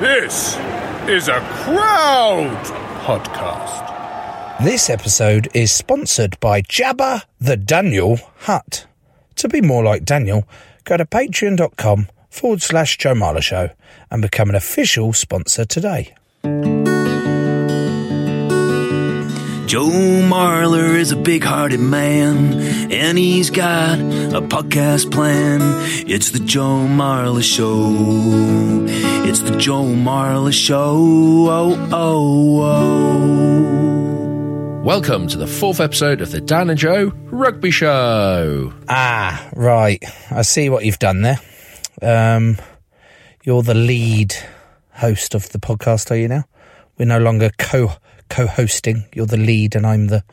This is a crowd podcast. This episode is sponsored by Jabba the Daniel Hut. To be more like Daniel, go to patreon.com forward slash Joe Marler Show and become an official sponsor today. Joe Marler is a big hearted man, and he's got a podcast plan. It's the Joe Marler Show. It's the Joe Marler Show. Oh, oh, oh. Welcome to the fourth episode of the Dan and Joe Rugby Show. Ah, right. I see what you've done there. Um, you're the lead host of the podcast, are you now? We're no longer co co-hosting. You're the lead, and I'm the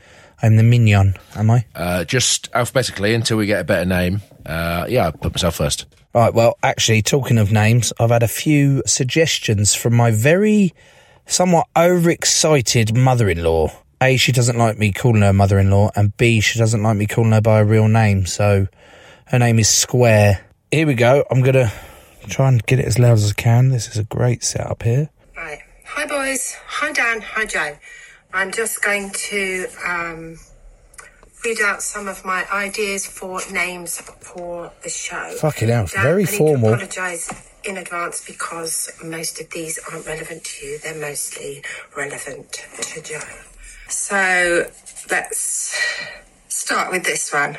I'm the minion. Am I? Uh, just alphabetically until we get a better name. Uh, yeah, I'll put myself first. Right. Well, actually, talking of names, I've had a few suggestions from my very somewhat overexcited mother-in-law. A, she doesn't like me calling her mother-in-law, and B, she doesn't like me calling her by a real name. So her name is Square. Here we go. I'm gonna try and get it as loud as I can. This is a great setup here. Hi, boys. Hi, Dan. Hi, Joe. I'm just going to um, read out some of my ideas for names for the show. Fucking hell, Dan, very I need formal. to apologise in advance because most of these aren't relevant to you. They're mostly relevant to Joe. So let's start with this one.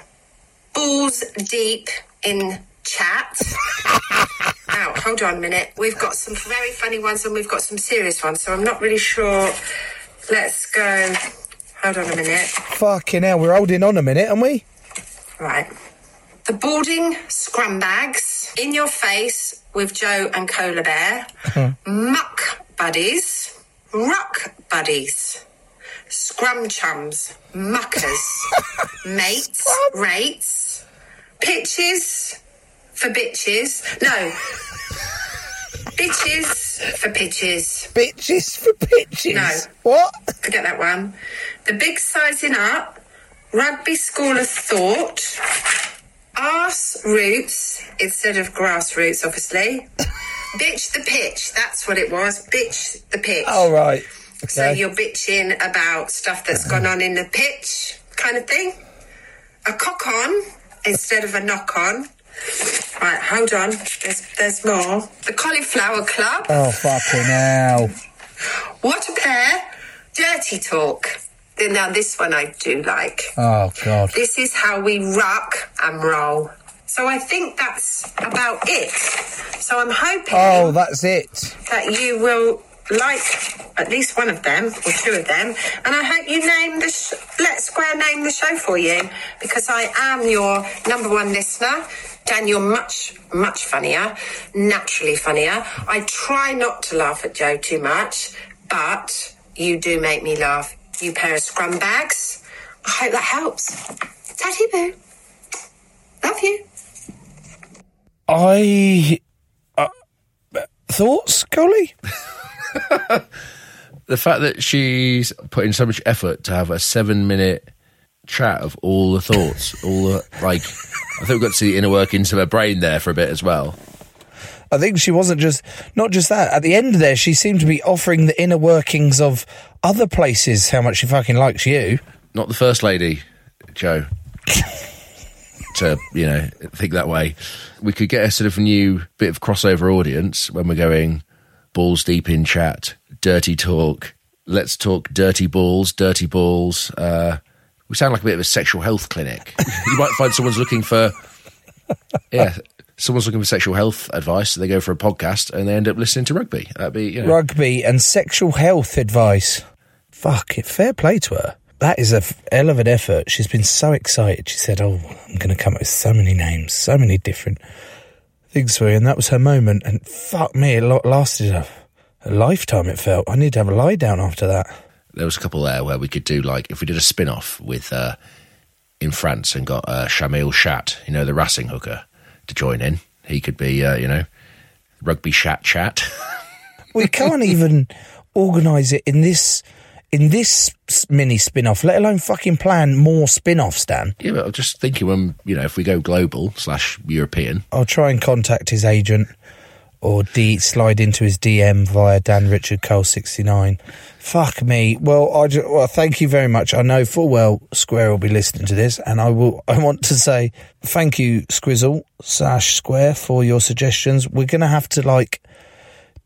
Balls deep in chat. Now, hold on a minute. We've got some very funny ones and we've got some serious ones, so I'm not really sure. Let's go. Hold on a minute. Fucking hell, we're holding on a minute, aren't we? Right. The boarding scrum bags in your face with Joe and Cola Bear. Hmm. Muck buddies. Ruck buddies. Scrum chums. Muckers. mates. Rates. Pitches for bitches. No. bitches for pitches. Bitches for pitches. No. What? Forget that one. The big sizing up, rugby school of thought, arse roots instead of grassroots, obviously. Bitch the pitch, that's what it was. Bitch the pitch. All right. So Okay. you're bitching about stuff that's gone on in the pitch, kind of thing. A cock on instead of a knock on. Right, hold on. There's there's more. The cauliflower club. Oh fucking hell. What a pair. Dirty talk. Now, this one I do like. Oh god. This is how we rock and roll. So I think that's about it. So I'm hoping Oh, that's it. that you will like at least one of them or two of them. And I hope you name the sh- let Square name the show for you because I am your number one listener. Dan, you're much, much funnier, naturally funnier. I try not to laugh at Joe too much, but you do make me laugh. You pair of scrum bags. I hope that helps. Tatty boo. Love you. I uh, thoughts, Golly? The fact that she's putting so much effort to have a seven minute chat of all the thoughts, all the, like, I think we got to see the inner workings of her brain there for a bit as well. I think she wasn't just not just that. At the end there, she seemed to be offering the inner workings of other places. How much she fucking likes you. Not the first lady, Joe. to you know think that way. We could get a sort of new bit of crossover audience when we're going balls deep in chat, dirty talk. Let's talk dirty balls, dirty balls. Uh, we sound like a bit of a sexual health clinic. you might find someone's looking for yeah. Someone's looking for sexual health advice, they go for a podcast and they end up listening to rugby. That'd be you know, Rugby and sexual health advice. Fuck it. Fair play to her. That is a f- hell of an effort. She's been so excited. She said, Oh, I'm going to come up with so many names, so many different things for you. And that was her moment. And fuck me, it lasted a, a lifetime, it felt. I need to have a lie down after that. There was a couple there where we could do like if we did a spin off with uh, in France and got uh, Camille Chat, you know, the Racing hooker, to join in. He could be, uh, you know, rugby chat chat. We can't even organise it in this. In this mini spin off, let alone fucking plan more spin offs, Dan. yeah, but I'm just thinking when you know if we go global slash European, I'll try and contact his agent or D- slide into his DM via Dan Richard Cole sixty nine. Fuck me. Well, I ju- well, thank you very much. I know full well Square will be listening to this, and I will. I want to say thank you, Squizzle slash Square, for your suggestions. We're gonna have to like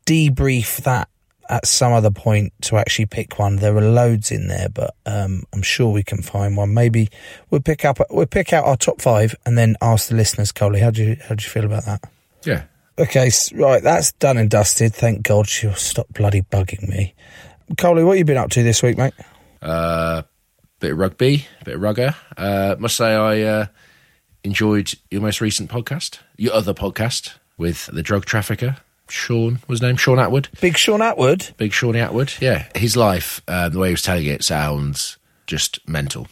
debrief that at some other point to actually pick one. There are loads in there, but um, I'm sure we can find one. Maybe we'll pick up we'll pick out our top five and then ask the listeners, Coley, how do you how do you feel about that? yeah, Okay, right, that's done and dusted. Thank God she'll stop bloody bugging me. Coley, what have you been up to this week, mate? uh, bit of rugby, a bit of rugger. Uh, must say I uh, enjoyed your most recent podcast, your other podcast with the drug trafficker. Sean was his name, Shaun Attwood. Big Shaun Attwood. Big Shawnee Attwood. Yeah, his life, uh, the way he was telling it, sounds just mental.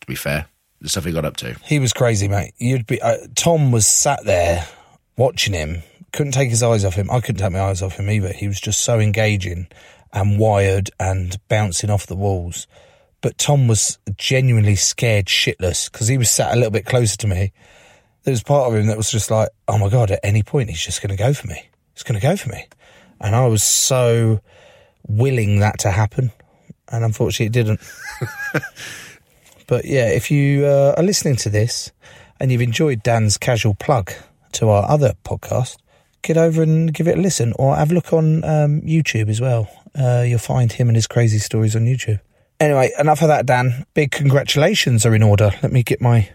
To be fair, the stuff he got up to. He was crazy, mate. You'd be uh, Tom was sat there watching him, couldn't take his eyes off him. I couldn't take my eyes off him either. He was just so engaging and wired and bouncing off the walls. But Tom was genuinely scared shitless because he was sat a little bit closer to me. There was part of him that was just like, "Oh my god!" At any point, he's just going to go for me. He's going to go for me, and I was so willing that to happen, and unfortunately, it didn't. But yeah, if you uh, are listening to this and you've enjoyed Dan's casual plug to our other podcast, get over and give it a listen or have a look on um, YouTube as well. Uh, you'll find him and his crazy stories on YouTube. Anyway, enough of that, Dan. Big congratulations are in order. Let me get my.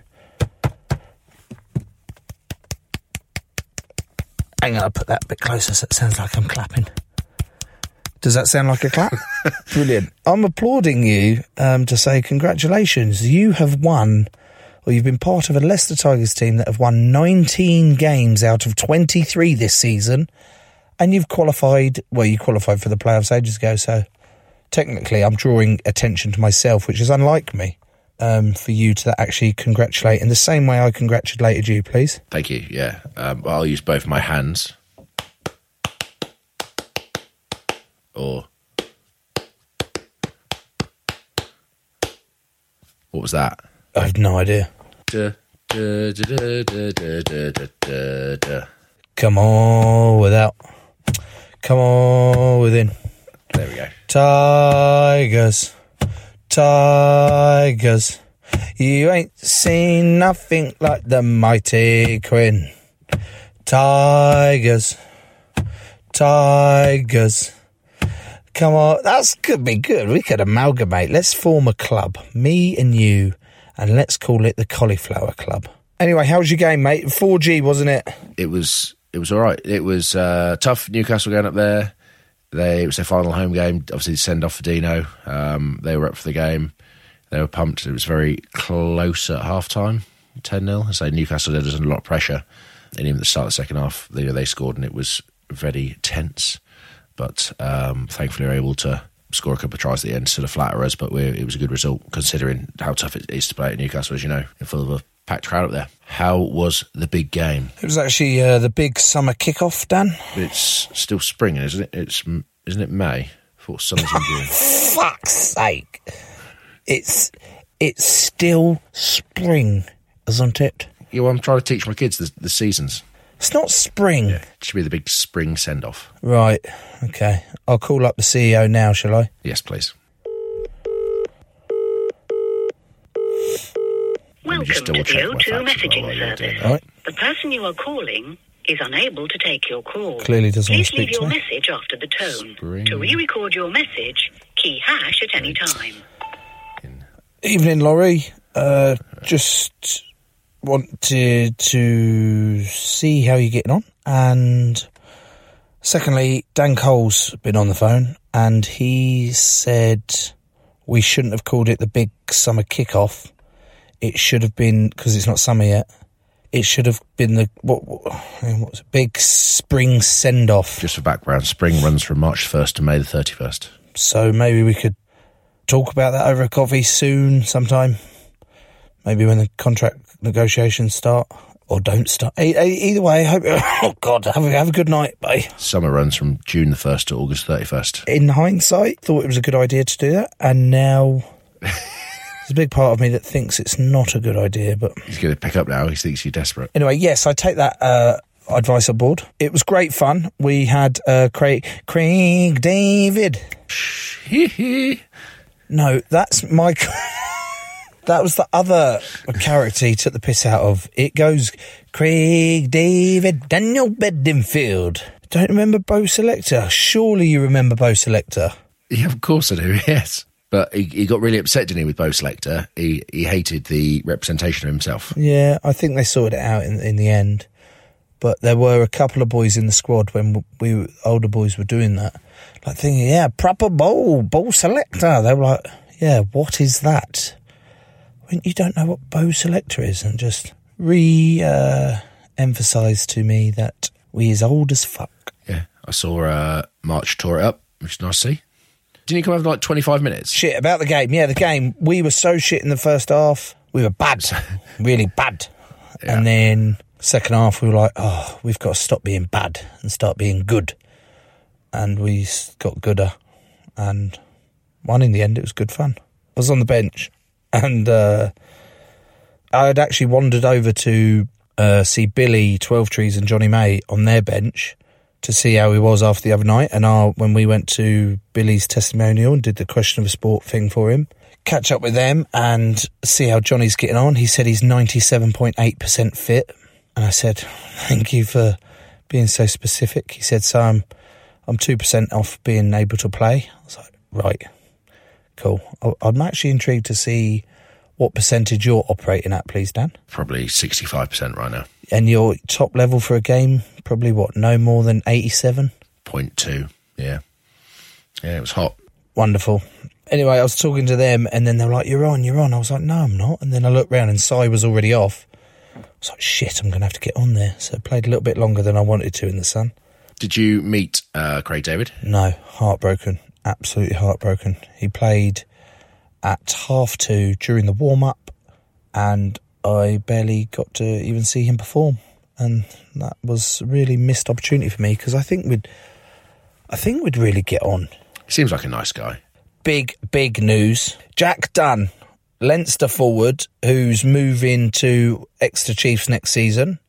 Hang on, I'll put that a bit closer so it sounds like I'm clapping. Does that sound like a clap? Brilliant. I'm applauding you um, to say congratulations. You have won, or you've been part of a Leicester Tigers team that have won 19 games out of 23 this season, and you've qualified. Well, you qualified for the playoffs ages ago, so technically, I'm drawing attention to myself, which is unlike me. Um, for you to actually congratulate in the same way I congratulated you, please. Thank you. Yeah, um, I'll use both my hands. Or what was that? I have no idea. Come on without. Come on within. There we go. Tigers. Tigers. You ain't seen nothing like the mighty Quinn. Tigers. Tigers. Come on, that could be good. We could amalgamate. Let's form a club. Me and you and let's call it the Cauliflower Club. Anyway, how was your game, mate? 4G, wasn't it? It was it was all right. It was uh, tough. Newcastle going up there. They it was their final home game. Obviously, send off for Dino. Um, they were up for the game. They were pumped. It was very close at half time, 10 0. I say Newcastle did us a lot of pressure. And even at the start of the second half, they, they scored and it was very tense. But um, thankfully, we were able to score a couple of tries at the end to sort of flatter us. But it was a good result considering how tough it is to play at Newcastle, as you know, in full of a packed crowd up there. How was the big game? It was actually uh, the big summer kickoff, Dan. It's still spring, isn't it? It's isn't it May? I thought summer's in June. fuck's sake. It's it's still spring, isn't it? Yeah, well, I'm trying to teach my kids the, the seasons. It's not spring. It should be the big spring send off. Right. Okay. I'll call up the CEO now, shall I? Yes, please. We me just Welcome to the O2 messaging while I do service. that. All right. The person you are calling is unable to take your call. Clearly doesn't want Please to leave to your me. message after the tone. Spring. To re-record your message, key hash at any time. Evening, Laurie. Uh, just wanted to see how you're getting on. And secondly, Dan Cole's been on the phone and he said we shouldn't have called it the big summer kickoff. It should have been, because it's not summer yet, it should have been the, what, what, what was it, big spring send off. Just for background, spring runs from March 1st to May the 31st. So maybe we could talk about that over a coffee soon, sometime. Maybe when the contract negotiations start or don't start. Either way, I hope. Oh God, have a, have a good night, bye. Summer runs from June the 1st to August 31st. In hindsight, thought it was a good idea to do that, and now there's a big part of me that thinks it's not a good idea. But He's going to pick up now. He thinks you're desperate. anyway, yes, I take that uh, advice aboard. It was great fun. We had uh, Craig, Craig David. No, that's my. that was the other character he took the piss out of. It goes Craig David Daniel Bedingfield. Don't remember Bo Selecta. Surely you remember Bo Selecta. Yeah, of course I do, yes. But he, he got really upset, didn't he, with Bo Selecta? He, he hated the representation of himself. Yeah, I think they sorted it out in in the end. But there were a couple of boys in the squad when we older boys were doing that, like thinking, yeah, proper bowl, bowl selector. They were like, yeah, what is that? When you don't know what Bo Selecta is, and just re uh, emphasise to me that we is old as fuck. Yeah. I saw uh, March tore it up, which is nice to see. Didn't he come over like 25 minutes? Shit about the game. Yeah, the game. We were so shit in the first half. We were bad, really bad. And then second half, we were like, oh, we've got to stop being bad and start being good. And we got gooder and won in the end. It was good fun. I was on the bench and uh, I had actually wandered over to uh, see Billy, Twelvetrees, and Johnny May on their bench to see how he was after the other night. And our, when we went to Billy's testimonial and did the question of a sport thing for him, catch up with them and see how Johnny's getting on. He said he's 97.8% fit. And I said, thank you for being so specific. He said, so I'm, I'm 2% off being able to play. I was like, right, cool. I'm actually intrigued to see what percentage you're operating at, please, Dan. Probably 65% right now. And your top level for a game, probably what, no more than 87? Point two. Yeah. Yeah, it was hot. Wonderful. Anyway, I was talking to them, and then they were like, "You're on, you're on." I was like, "No, I'm not." And then I looked round, and Sai was already off. I was like, "Shit, I'm going to have to get on there." So I played a little bit longer than I wanted to in the sun. Did you meet uh, Craig David? No, heartbroken, absolutely heartbroken. He played at half two during the warm up, and I barely got to even see him perform, and that was really missed opportunity for me because I think we'd, I think we'd really get on. He seems like a nice guy. big, big news. Jack Dunne, Leinster forward, who's moving to Exeter Chiefs next season.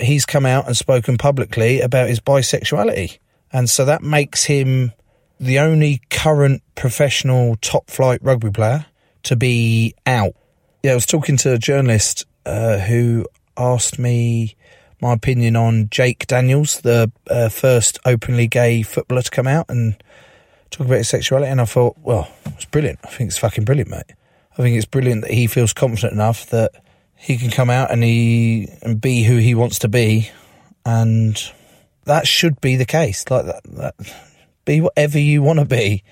He's come out and spoken publicly about his bisexuality. And so that makes him the only current professional top flight rugby player to be out. Yeah, I was talking to a journalist uh, who asked me my opinion on Jake Daniels, the uh, first openly gay footballer to come out and talk about his sexuality, and I thought, well, it's brilliant. I think it's fucking brilliant, mate. I think it's brilliant that he feels confident enough that he can come out and he and be who he wants to be, and that should be the case. Like that, that be whatever you want to be.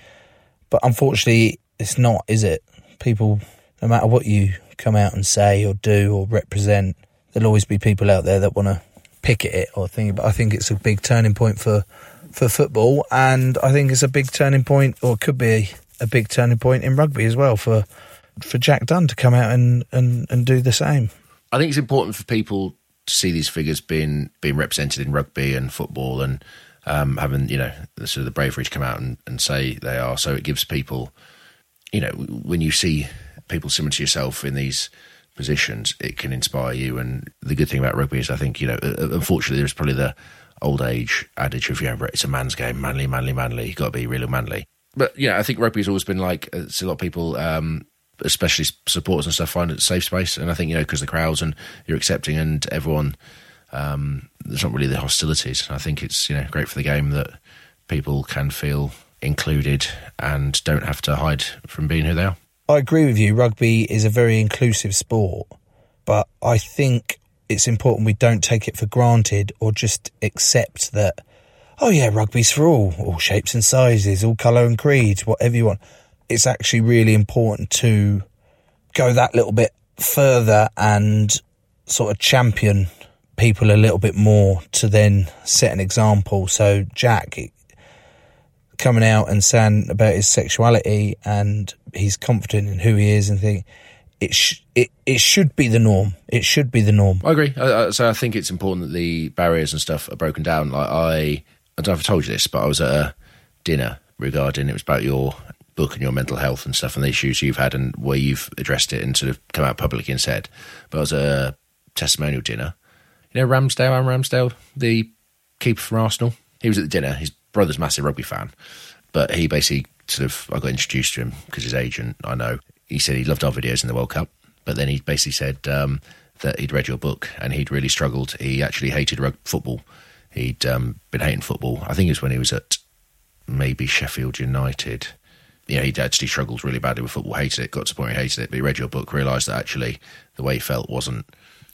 But unfortunately, it's not, is it? People, no matter what you come out and say or do or represent, there'll always be people out there that want to pick at it or think. But I think it's a big turning point for for football, and I think it's a big turning point, or could be a big turning point in rugby as well for for Jack Dunne to come out and and, and do the same. I think it's important for people to see these figures being being represented in rugby and football and um, having you know the, sort of the bravery to come out and, and say they are. So it gives people, you know, when you see people similar to yourself in these positions, it can inspire you. And the good thing about rugby is, I think you know, uh, unfortunately, there's probably the old age adage of you know, it's a man's game, manly, manly, manly. You got to be really manly. But yeah, I think rugby's always been like uh, it's a lot of people um, especially supporters and stuff, find it a safe space. And I think you know because the crowds and you're accepting and everyone, um, there's not really the hostilities. I think it's you know great for the game that people can feel included and don't have to hide from being who they are. I agree with you. Rugby is a very inclusive sport, but I think it's important we don't take it for granted or just accept that, oh yeah, rugby's for all, all shapes and sizes, all colour and creeds, whatever you want. It's actually really important to go that little bit further and sort of champion people a little bit more to then set an example. So Jack coming out and saying about his sexuality and he's confident in who he is and think it sh- it it should be the norm. It should be the norm. I agree. Uh, so I think it's important that the barriers and stuff are broken down. Like I, I don't know if I told you this, but I was at a dinner regarding it was about your book and your mental health and stuff and the issues you've had and where you've addressed it and sort of come out publicly and said. But I was a testimonial dinner. You know Ramsdale, Aaron Ramsdale, the keeper from Arsenal. He was at the dinner. His brother's massive rugby fan, but he basically sort of I got introduced to him because his agent I know he said he loved our videos in the World Cup, but then he basically said um, that he'd read your book and he'd really struggled. He actually hated rugby football. He'd um, been hating football. I think it was when he was at maybe Sheffield United. Yeah, he'd actually struggled really badly with football, hated it, got to the point he hated it. But he read your book, realised that actually the way he felt wasn't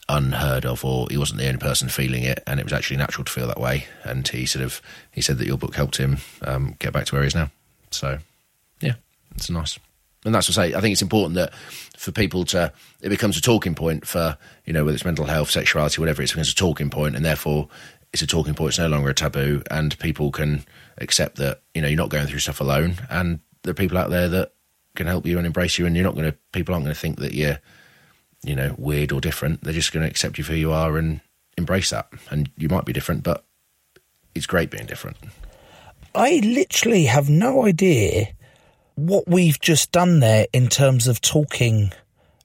unheard of or he wasn't the only person feeling it and it was actually natural to feel that way and he sort of he said that your book helped him um, get back to where he is now so yeah it's nice and that's what I say. I think it's important that for people to it becomes a talking point for you know whether it's mental health, sexuality, whatever. It becomes a talking point, and therefore it's a talking point. It's no longer a taboo, and people can accept that you know you're not going through stuff alone, and there are people out there that can help you and embrace you, and you're not going to people aren't going to think that you're you know weird or different. They're just going to accept you for who you are and embrace that. And you might be different, but it's great being different. I literally have no idea what we've just done there in terms of talking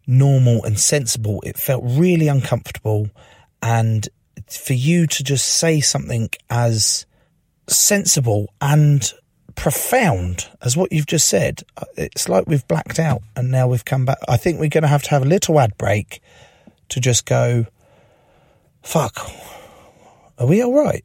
normal and sensible, it felt really uncomfortable. And for you to just say something as sensible and profound as what you've just said, uh, it's like we've blacked out and now we've come back. I think we're going to have to have a little ad break to just go, fuck, are we all right?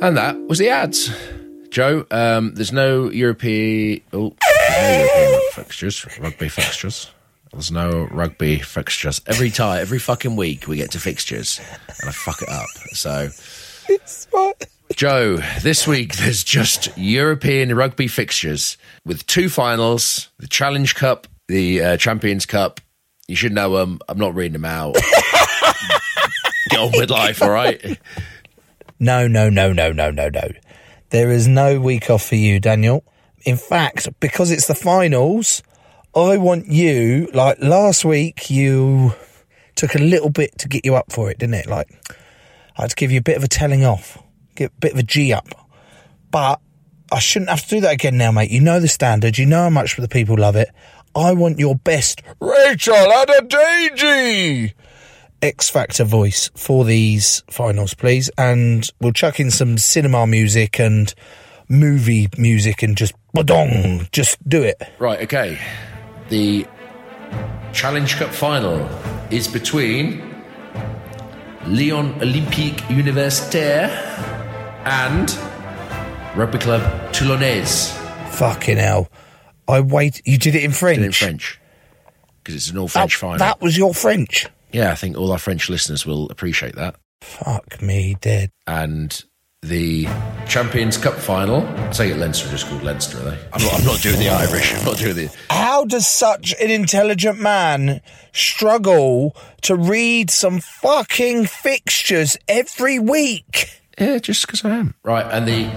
And that was the ads. Joe, um, there's no European, oh, no European fixtures, rugby fixtures. There's no rugby fixtures. Every time, every fucking week, we get to fixtures, and I fuck it up. So, it's what? Joe, this week there's just European rugby fixtures with two finals: the Challenge Cup, the uh, Champions Cup. You should know them. I'm not reading them out. Get on with life, all right? No, no, no, no, no, no, no. There is no week off for you, Daniel. In fact, because it's the finals, I want you, like last week, you took a little bit to get you up for it, didn't it? Like, I had to give you a bit of a telling off, get a bit of a G up. But I shouldn't have to do that again now, mate. You know the standard, you know how much the people love it. I want your best Rachel Adedeji X Factor voice for these finals, please. And we'll chuck in some cinema music and movie music and just badong, just do it. Right, okay. The Challenge Cup final is between Lyon Olympique Universitaire and Rugby Club Toulonnais. Fucking hell. I wait. You did it in French? Did it in French. Because it's an all French that, final. That was your French? Yeah, I think all our French listeners will appreciate that. Fuck me dead. And the Champions Cup final. Say it Leinster just called Leinster, are they? I'm not, I'm not doing the Irish. I'm not doing the. How does such an intelligent man struggle to read some fucking fixtures every week? Yeah, just because I am. Right, and the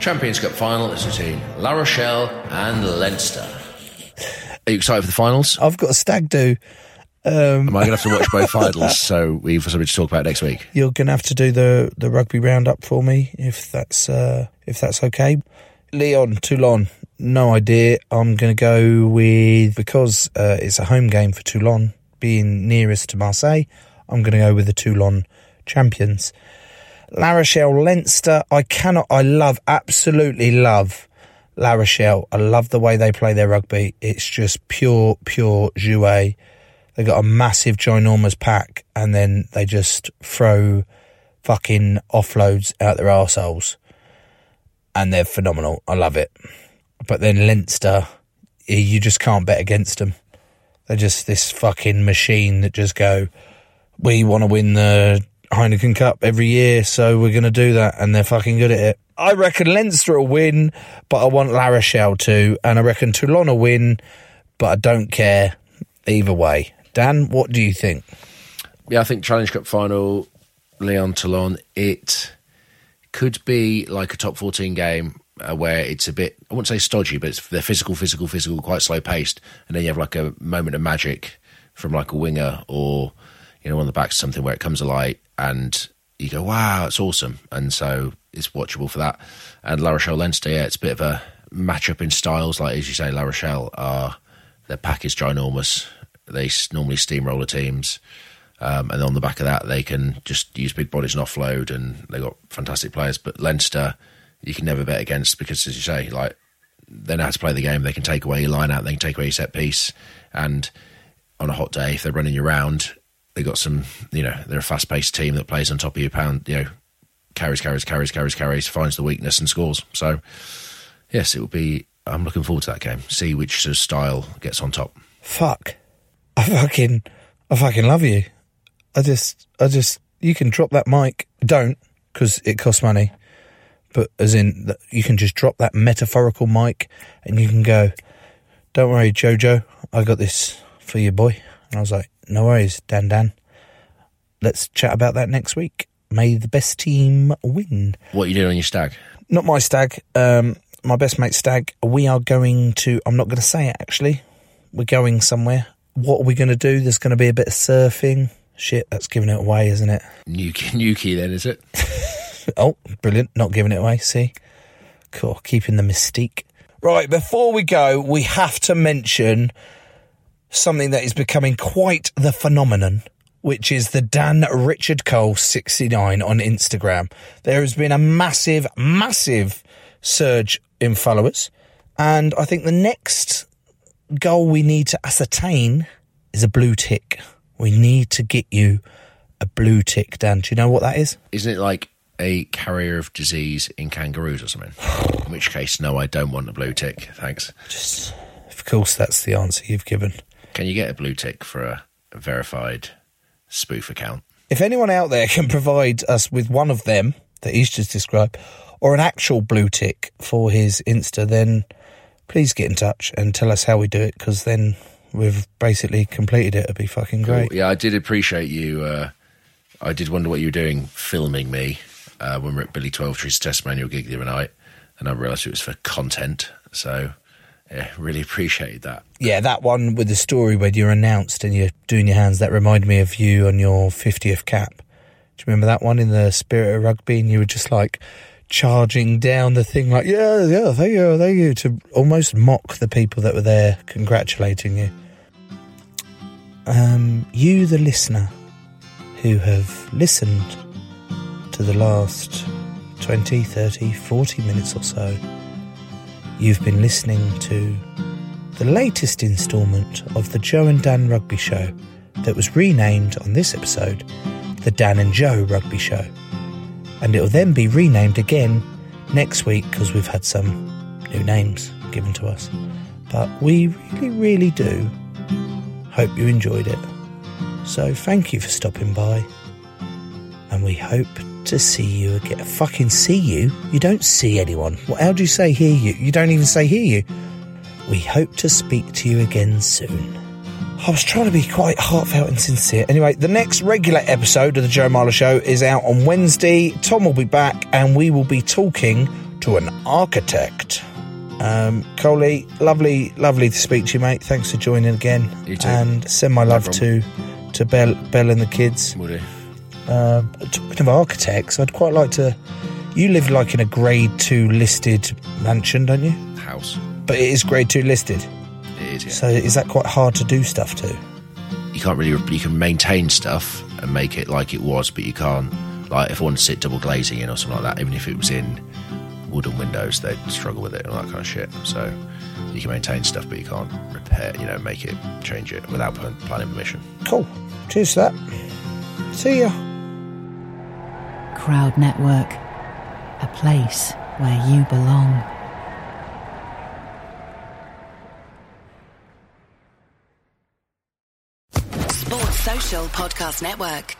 Champions Cup final is between La Rochelle and Leinster. Are you excited for the finals? I've got a stag do. Um, Am I going to have to watch both finals so we've got something to talk about next week? You're going to have to do the, the rugby roundup for me if that's uh, if that's okay. Lyon Toulon, no idea. I'm going to go with because uh, it's a home game for Toulon, being nearest to Marseille. I'm going to go with the Toulon champions. La Rochelle Leinster. I cannot. I love absolutely love La Rochelle. I love the way they play their rugby. It's just pure pure jouet. They got a massive, ginormous pack, and then they just throw fucking offloads out their arseholes. And they're phenomenal. I love it. But then Leinster, you just can't bet against them. They're just this fucking machine that just go, we want to win the Heineken Cup every year, so we're going to do that. And they're fucking good at it. I reckon Leinster will win, but I want La Rochelle to. And I reckon Toulon will win, but I don't care either way. Dan, what do you think? Yeah, I think Challenge Cup final, Lyon Toulon, it could be like a top 14 game uh, where it's a bit, I wouldn't say stodgy, but it's, they're physical, physical, physical, quite slow paced. And then you have like a moment of magic from like a winger or, you know, on the back of something where it comes alight and you go, wow, it's awesome. And so it's watchable for that. And La Rochelle Leinster, yeah, it's a bit of a matchup in styles. Like, as you say, La Rochelle are, their pack is ginormous. They normally steamroller teams. Um, and on the back of that, they can just use big bodies and offload, and they've got fantastic players. But Leinster, you can never bet against because, as you say, like they know how to play the game. They can take away your line out, they can take away your set piece, and on a hot day, if they're running you around, they've got some. You know, they're a fast paced team that plays on top of your pound. You know, carries, carries, carries, carries, carries, finds the weakness and scores. So, yes, it will be. I'm looking forward to that game. See which sort of style gets on top. Fuck. I fucking, I fucking love you. I just, I just, you can drop that mic. Don't, because it costs money. But as in, you can just drop that metaphorical mic and you can go, don't worry, Jojo, I got this for you, boy. And I was like, no worries, Dan Dan. Let's chat about that next week. May the best team win. What are you doing on your stag? Not my stag, um, my best mate stag. We are going to, I'm not going to say it actually. We're going somewhere. What are we going to do? There's going to be a bit of surfing. Shit, that's giving it away, isn't it? Newquay, Newquay then, is it? Oh, brilliant. Not giving it away. See? Cool. Keeping the mystique. Right, before we go, we have to mention something that is becoming quite the phenomenon, which is the Dan Richard Cole 69 on Instagram. There has been a massive, massive surge in followers. And I think the next goal we need to ascertain is a blue tick. We need to get you a blue tick, Dan. Do you know what that is? Isn't it like a carrier of disease in kangaroos or something? In which case, no, I don't want a blue tick. Thanks. Just, of course, that's the answer you've given. Can you get a blue tick for a, a verified spoof account? If anyone out there can provide us with one of them that he's just described, or an actual blue tick for his Insta, then please get in touch and tell us how we do it, because then we've basically completed it. It'd be fucking great. Cool. Yeah, I did appreciate you. Uh, I did wonder what you were doing filming me uh, when we were at Billy Twelvetree's testimonial gig the other night, and I realised it was for content. So, yeah, really appreciated that. Yeah, that one with the story where you're announced and you're doing your hands, that reminded me of you on your 50th cap. Do you remember that one in the spirit of rugby? And you were just like charging down the thing, like, yeah, yeah, thank you, thank you, to almost mock the people that were there congratulating you. Um, you, the listener, who have listened to the last 20, 30, 40 minutes or so, you've been listening to the latest instalment of the Joe and Dan Rugby Show, that was renamed on this episode the Dan and Joe Rugby Show. And it'll then be renamed again next week because we've had some new names given to us. But we really, really do hope you enjoyed it. So thank you for stopping by. And we hope to see you again. Fucking see you? You don't see anyone. What, how do you say hear you? You don't even say hear you. We hope to speak to you again soon. I was trying to be quite heartfelt and sincere. Anyway, the next regular episode of the Joe Marler Show is out on Wednesday. Tom will be back and we will be talking to an architect. Um, Coley, lovely, lovely to speak to you, mate. Thanks for joining again. You too. And send my No love problem. to to Bell, Bell and the kids. Will do. Um, talking of architects, I'd quite like to. You live like in a grade two listed mansion, don't you? House. But it is grade two listed. It is, yeah. So is that quite hard to do stuff to? you can't really you can maintain stuff and make it like it was, but you can't like if I wanted to sit double glazing in or something like that, even if it was in wooden windows, they'd struggle with it and all that kind of shit. So you can maintain stuff, but you can't repair, you know, make it change it without planning permission. Cool. Cheers to that. See ya. Crowd Network, a place where you belong. Podcast Network.